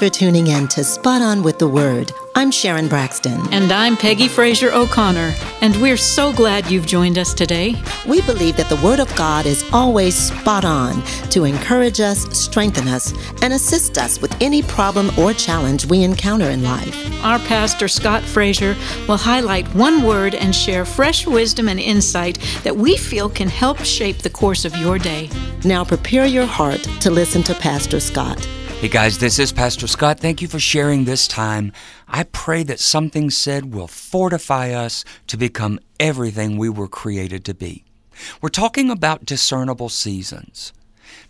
for tuning in to Spot On with the Word. I'm Sharon Braxton. And I'm Peggy Fraser O'Connor. And we're so glad you've joined us today. We believe that the Word of God is always spot on to encourage us, strengthen us, and assist us with any problem or challenge we encounter in life. Our pastor, Scott Fraser, will highlight one word and share fresh wisdom and insight that we feel can help shape the course of your day. Now prepare your heart to listen to Pastor Scott. Hey guys, this is Pastor Scott. Thank you for sharing this time. I pray that something said will fortify us to become everything we were created to be. We're talking about discernible seasons.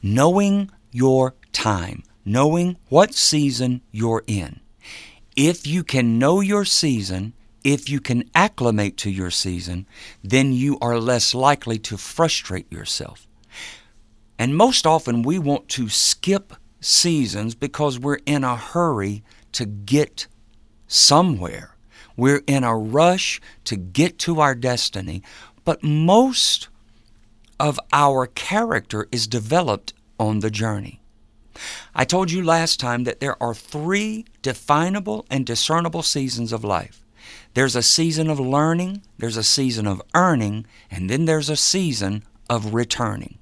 Knowing your time, knowing what season you're in. If you can know your season, if you can acclimate to your season, then you are less likely to frustrate yourself. And most often we want to skip seasons because we're in a hurry to get somewhere. We're in a rush to get to our destiny, but most of our character is developed on the journey. I told you last time that there are three definable and discernible seasons of life. There's a season of learning, there's a season of earning, and then there's a season of returning.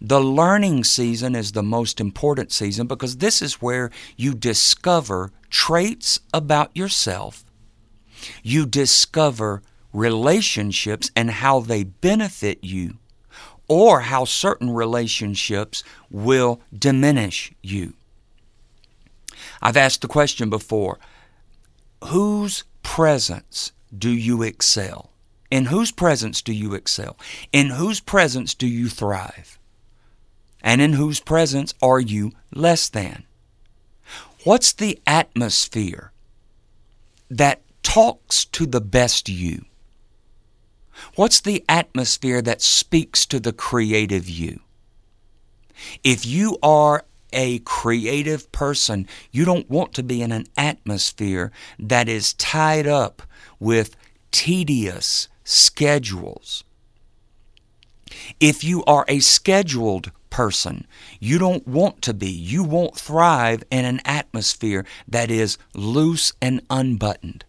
The learning season is the most important season because this is where you discover traits about yourself. You discover relationships and how they benefit you, or how certain relationships will diminish you. I've asked the question before whose presence do you excel? In whose presence do you excel? In whose presence do you thrive? And in whose presence are you less than? What's the atmosphere that talks to the best you? What's the atmosphere that speaks to the creative you? If you are a creative person, you don't want to be in an atmosphere that is tied up with tedious schedules. If you are a scheduled person. You don't want to be. You won't thrive in an atmosphere that is loose and unbuttoned.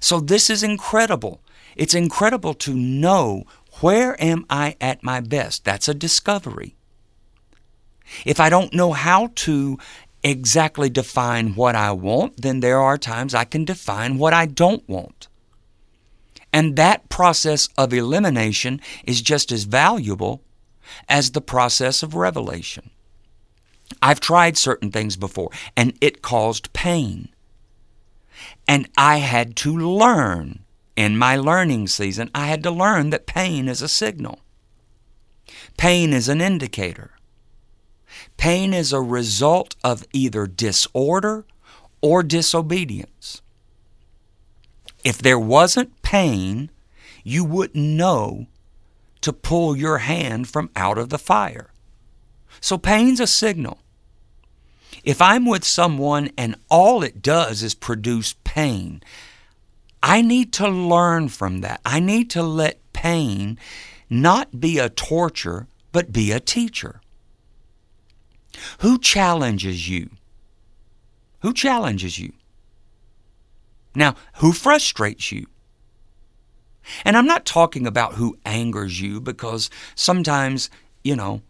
So this is incredible. It's incredible to know where am I at my best. That's a discovery. If I don't know how to exactly define what I want, then there are times I can define what I don't want. And that process of elimination is just as valuable as the process of revelation. I've tried certain things before, and it caused pain. And I had to learn in my learning season, I had to learn that pain is a signal. Pain is an indicator. Pain is a result of either disorder or disobedience. If there wasn't pain, you wouldn't know to pull your hand from out of the fire. So pain's a signal. If I'm with someone and all it does is produce pain, I need to learn from that. I need to let pain not be a torture, but be a teacher. Who challenges you? Who challenges you? Now, who frustrates you? And I'm not talking about who angers you because sometimes, you know,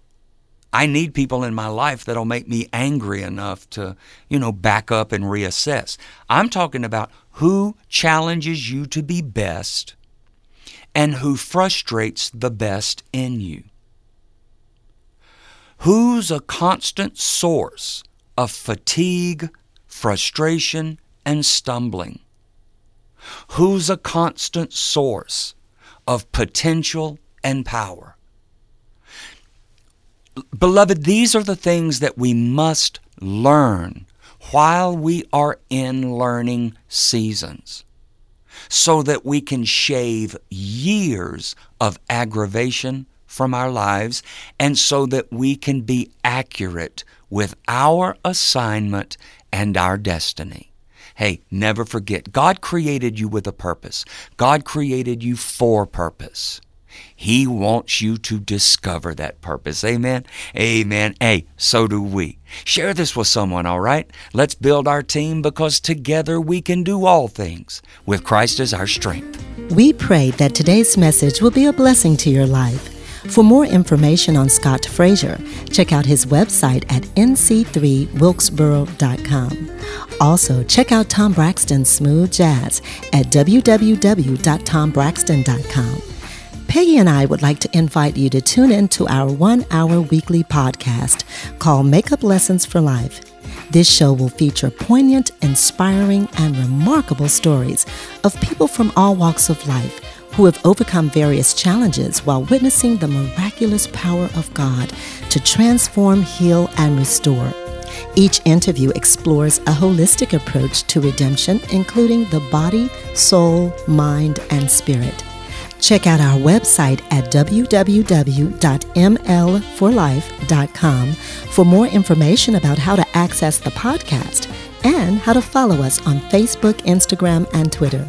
I need people in my life that'll make me angry enough to, you know, back up and reassess. I'm talking about who challenges you to be best and who frustrates the best in you. Who's a constant source of fatigue, frustration, and stumbling? Who's a constant source of potential and power. Beloved, these are the things that we must learn while we are in learning seasons so that we can shave years of aggravation from our lives and so that we can be accurate with our assignment and our destiny. Hey, never forget, God created you with a purpose. God created you for purpose. He wants you to discover that purpose. Amen. Amen. Hey, so do we. Share this with someone, all right? Let's build our team because together we can do all things with Christ as our strength. We pray that today's message will be a blessing to your life. For more information on Scott Frazier, check out his website at nc3wilkesboro.com. Also, check out Tom Braxton's Smooth Jazz at www.tombraxton.com. Peggy and I would like to invite you to tune in to our one hour weekly podcast called Makeup Lessons for Life. This show will feature poignant, inspiring, and remarkable stories of people from all walks of life who have overcome various challenges while witnessing the miraculous power of God to transform, heal, and restore. Each interview explores a holistic approach to redemption, including the body, soul, mind, and spirit. Check out our website at www.mlforlife.com for more information about how to access the podcast and how to follow us on Facebook, Instagram, and Twitter.